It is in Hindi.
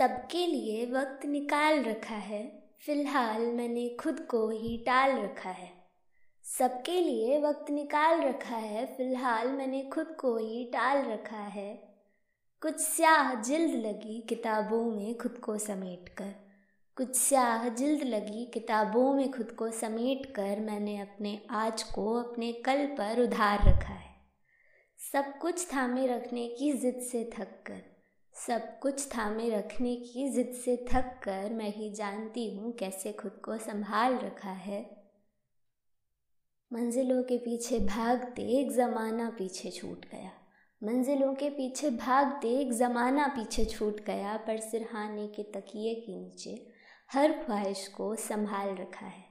सबके लिए वक्त निकाल रखा है। फ़िलहाल मैंने खुद को ही टाल रखा है। सबके लिए वक्त निकाल रखा है। फ़िलहाल मैंने खुद को ही टाल रखा है। कुछ स्याह जिल्द लगी किताबों में खुद को समेट कर। कुछ स्याह जिल्द लगी किताबों में खुद को समेट कर मैंने अपने आज को अपने कल पर उधार रखा है। सब कुछ थामे रखने की ज़िद से थक कर। सब कुछ थामे रखने की ज़िद से थक कर मैं ही जानती हूँ कैसे खुद को संभाल रखा है। मंजिलों के पीछे भागते एक ज़माना पीछे छूट गया। मंजिलों के पीछे भागते एक ज़माना पीछे छूट गया, पर सिरहाने के तकिए के नीचे हर ख्वाहिश को संभाल रखा है।